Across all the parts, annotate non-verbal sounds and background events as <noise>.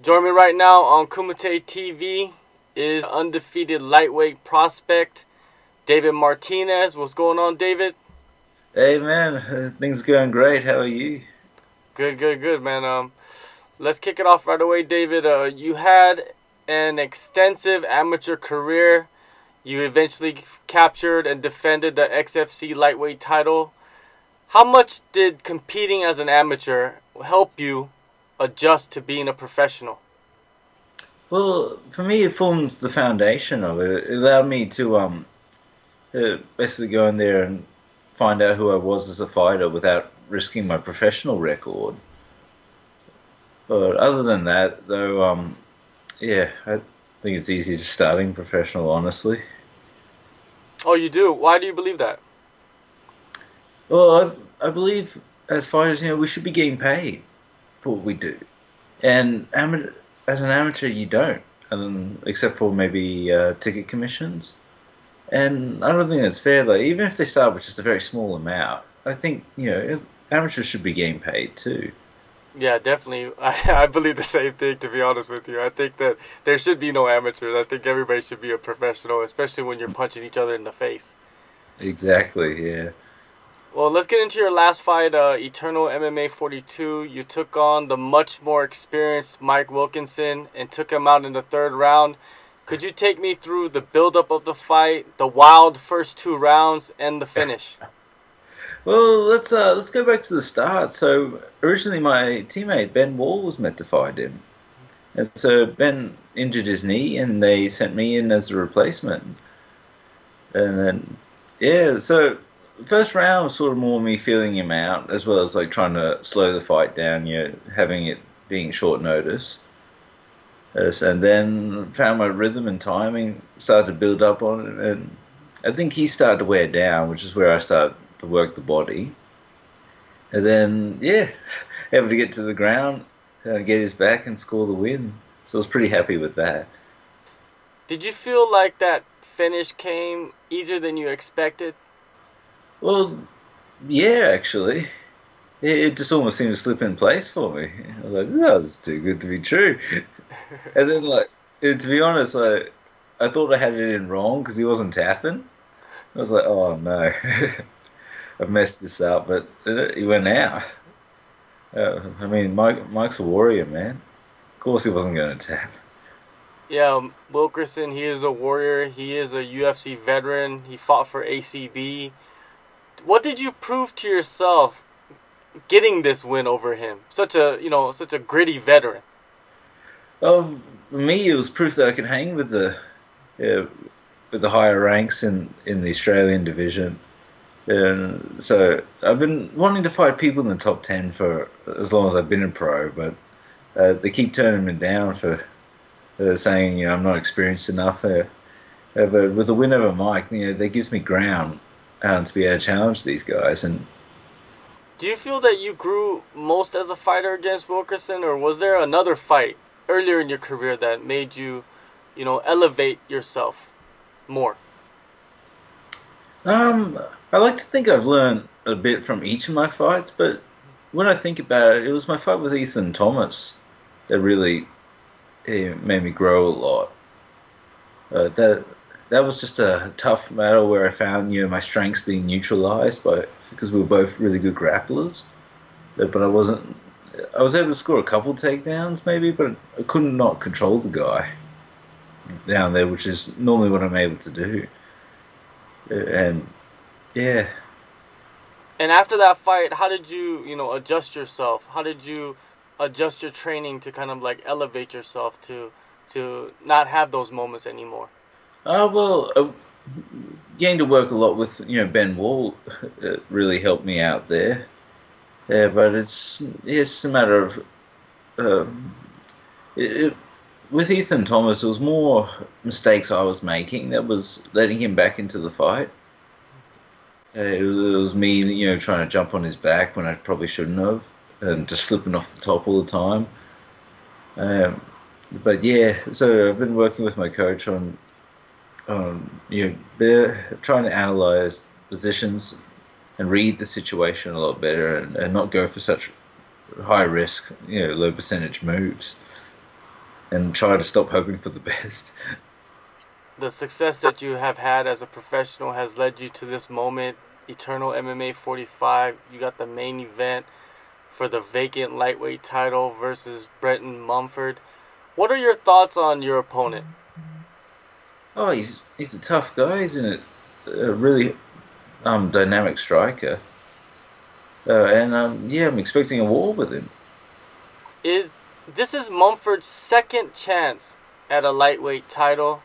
Join me right now on Kumite TV is undefeated lightweight prospect David Martinez. What's going on, David? Hey man, things going great. How are you? Good, good, good, man. Um, let's kick it off right away, David. Uh, you had an extensive amateur career. You eventually captured and defended the XFC lightweight title. How much did competing as an amateur help you adjust to being a professional? Well, for me, it forms the foundation of it. It allowed me to um, uh, basically go in there and find out who I was as a fighter without risking my professional record. But other than that, though, um, yeah, I think it's easy just starting professional, honestly. Oh, you do? Why do you believe that? Well, I, I believe as fighters, you know, we should be getting paid for what we do, and amateur, as an amateur, you don't, um, except for maybe uh, ticket commissions. And I don't think that's fair. Like, even if they start with just a very small amount, I think you know amateurs should be getting paid too. Yeah, definitely. <laughs> I, I believe the same thing, to be honest with you. I think that there should be no amateurs. I think everybody should be a professional, especially when you're punching each other in the face. Exactly, yeah. Well, let's get into your last fight, uh, Eternal MMA 42. You took on the much more experienced Mike Wilkinson and took him out in the third round. Could you take me through the build-up of the fight, the wild first two rounds, and the finish? <laughs> Well, let's uh, let's go back to the start. So originally, my teammate Ben Wall was meant to fight him, and so Ben injured his knee, and they sent me in as a replacement. And then, yeah, so first round was sort of more me feeling him out, as well as like trying to slow the fight down. You know, having it being short notice. and then found my rhythm and timing, started to build up on it, and I think he started to wear down, which is where I started to work the body. And then, yeah, <laughs> able to get to the ground, uh, get his back, and score the win. So I was pretty happy with that. Did you feel like that finish came easier than you expected? Well, yeah, actually. It, just almost seemed to slip in place for me. I was like, that was too good to be true. <laughs> and then, like, to be honest, like, I thought I had it in wrong because he wasn't tapping. I was like, oh no. <laughs> I've messed this up, but he went out. Uh, I mean, Mike, Mike's a warrior, man. Of course, he wasn't going to tap. Yeah, um, Wilkinson, he is a warrior. He is a UFC veteran. He fought for ACB. What did you prove to yourself getting this win over him? Such a you know, such a gritty veteran. For me, it was proof that I could hang with the yeah, with the higher ranks in in the Australian division. And so I've been wanting to fight people in the top ten for as long as I've been a pro, but uh, they keep turning me down for uh, saying you know I'm not experienced enough there. Uh, but with the win over Mike, you know, that gives me ground um, to be able to challenge these guys. And do you feel that you grew most as a fighter against Wilkinson, or was there another fight earlier in your career that made you, you know, elevate yourself more? Um, I like to think I've learned a bit from each of my fights, but when I think about it, it was my fight with Ethan Thomas that really eh, made me grow a lot. Uh, that that was just a tough battle where I found you know my strengths being neutralized by because we were both really good grapplers, but, I wasn't. I was able to score a couple takedowns maybe, but I couldn't not control the guy down there, which is normally what I'm able to do. Uh, and yeah. And after that fight, how did you, you know, adjust yourself? How did you adjust your training to kind of like elevate yourself to to not have those moments anymore? Uh, well, uh, getting to work a lot with you know Ben Wall uh, really helped me out there. Yeah, but it's it's a matter of um, it, it, with Ethan Thomas. It was more mistakes I was making that was letting him back into the fight. Uh, it, was, it was me, you know, trying to jump on his back when I probably shouldn't have, and just slipping off the top all the time. Um, but yeah, so I've been working with my coach on, on you know, trying to analyze positions and read the situation a lot better, and, and not go for such high risk, you know, low percentage moves. and try to stop hoping for the <laughs> best. The success that you have had as a professional has led you to this moment. Eternal MMA 45. You got the main event for the vacant lightweight title versus Brenton Mumford. What are your thoughts on your opponent? Oh, he's he's a tough guy, isn't it? A really um, dynamic striker. Uh, and um, yeah, I'm expecting a war with him. Is this is Mumford's second chance at a lightweight title?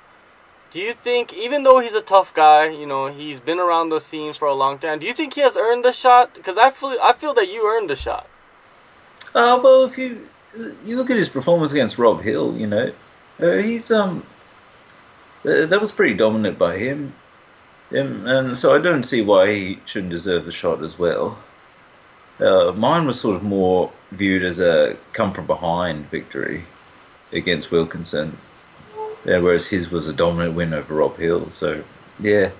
Do you think, even though he's a tough guy, you know, he's been around the scene for a long time. Do you think he has earned the shot? Because I feel, I feel that you earned the shot. Uh, well, if you you look at his performance against Rob Hill, you know, uh, he's um, that was pretty dominant by him, um, and so I don't see why he shouldn't deserve the shot as well. Uh, mine was sort of more viewed as a come from behind victory against Wilkinson, yeah, whereas his was a dominant win over Rob Hill. So, yeah,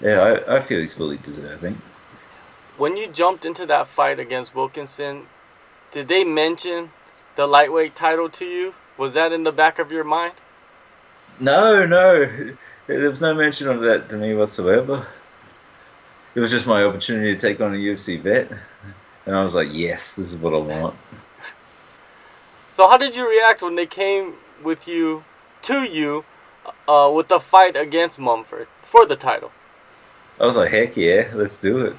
yeah, I, I feel he's fully deserving. When you jumped into that fight against Wilkinson, did they mention the lightweight title to you? Was that in the back of your mind? No, no. There was no mention of that to me whatsoever. It was just my opportunity to take on a UFC vet. And I was like, yes, this is what I want. So, how did you react when they came with you, to you, uh, with the fight against Mumford for the title? I was like, heck yeah, let's do it.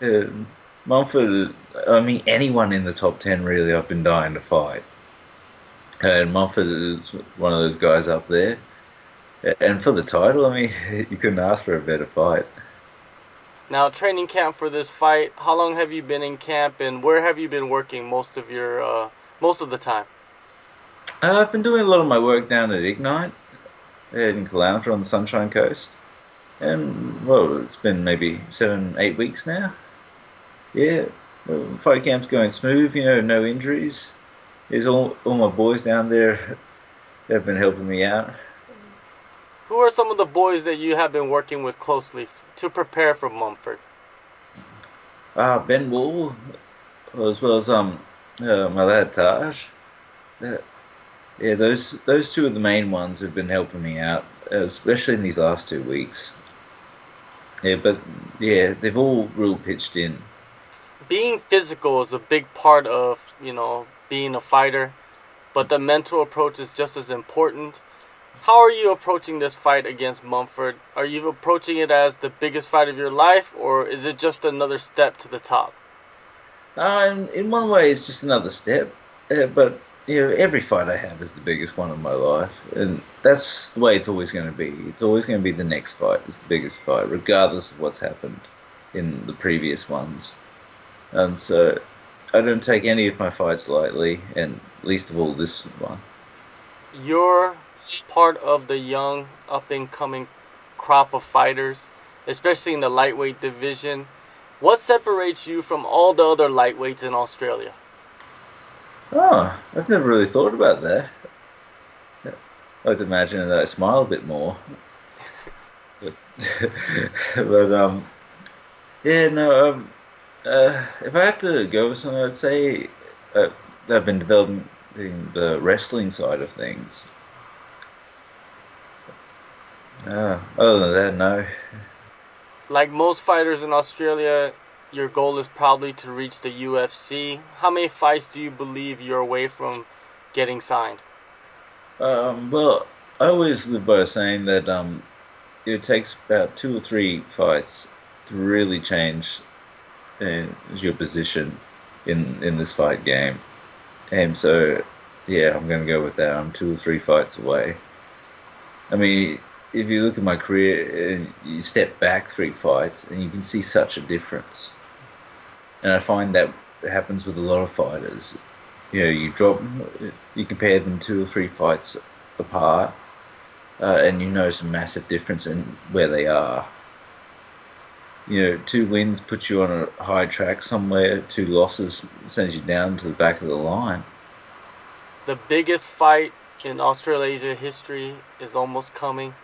Yeah, Mumford, I mean, anyone in the top 10 really, I've been dying to fight. And Mumford is one of those guys up there. And for the title, I mean, <laughs> you couldn't ask for a better fight. Now, training camp for this fight. How long have you been in camp, and where have you been working most of your uh, most of the time? Uh, I've been doing a lot of my work down at Ignite in Caloundra on the Sunshine Coast, and well, it's been maybe seven, eight weeks now. Yeah, well, fight camp's going smooth. You know, no injuries. There's all all my boys down there have been helping me out. Who are some of the boys that you have been working with closely to prepare for Mumford? Uh, Ben Wall, as well as um, uh, my lad Taj. Uh, yeah, those those two are the main ones who've been helping me out, especially in these last two weeks. Yeah, but yeah, they've all real pitched in. Being physical is a big part of you know being a fighter, but the mental approach is just as important. How are you approaching this fight against Mumford? Are you approaching it as the biggest fight of your life, or is it just another step to the top? Uh, in one way, it's just another step, uh, but you know, every fight I have is the biggest one of my life, and that's the way it's always going to be. It's always going to be the next fight is the biggest fight, regardless of what's happened in the previous ones. And so, I don't take any of my fights lightly, and least of all this one. You're part of the young, up and coming crop of fighters, especially in the lightweight division. What separates you from all the other lightweights in Australia? Oh, I've never really thought about that. I was imagining that I smile a bit more. <laughs> but, <laughs> but um, yeah, no. Um, uh, if I have to go with something, I'd say uh, I've been developing the wrestling side of things. Uh, other than that, no. Like most fighters in Australia, your goal is probably to reach the UFC. How many fights do you believe you're away from getting signed? Um, well, I always live by saying that um, it takes about two or three fights to really change is your position in in this fight game. And so, yeah, I'm going to go with that. I'm two or three fights away. I mean, if you look at my career and you step back three fights, and you can see such a difference. And I find that happens with a lot of fighters. You know, you drop, you compare them two or three fights apart, uh, and you notice a massive difference in where they are. You know, two wins puts you on a high track somewhere. Two losses sends you down to the back of the line. The biggest fight in Australasia history is almost coming.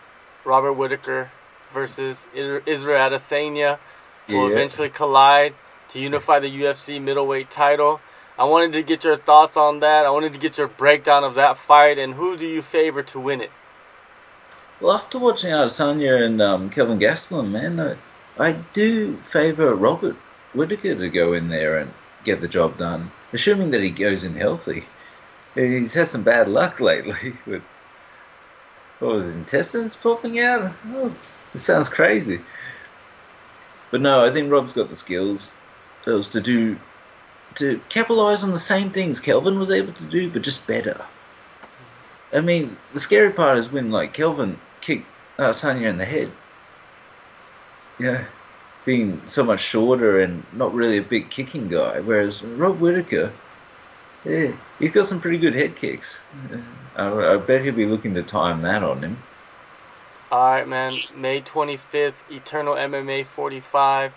Robert Whitaker versus Israel Adesanya will yeah. eventually collide to unify the UFC middleweight title. I wanted to get your thoughts on that. I wanted to get your breakdown of that fight, and who do you favor to win it? Well, after watching Adesanya and um, Kelvin Gastelum, man, I, I do favor Robert Whitaker to go in there and get the job done, assuming that he goes in healthy. He's had some bad luck lately <laughs> with what, his intestines popping out. Oh, it sounds crazy. But no, I think Rob's got the skills to do to capitalize on the same things Kelvin was able to do, but just better. I mean, the scary part is when like Kelvin kicked uh, in the head. Yeah, being so much shorter and not really a big kicking guy, whereas Rob Whitaker, yeah, he's got some pretty good head kicks. I, I bet he'll be looking to time that on him. All right, man. May 25th, Eternal MMA 45,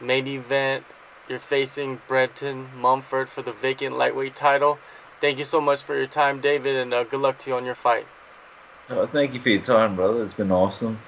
main event. You're facing Brenton Mumford for the vacant lightweight title. Thank you so much for your time, David, and uh, good luck to you on your fight. Oh, thank you for your time, brother. It's been awesome.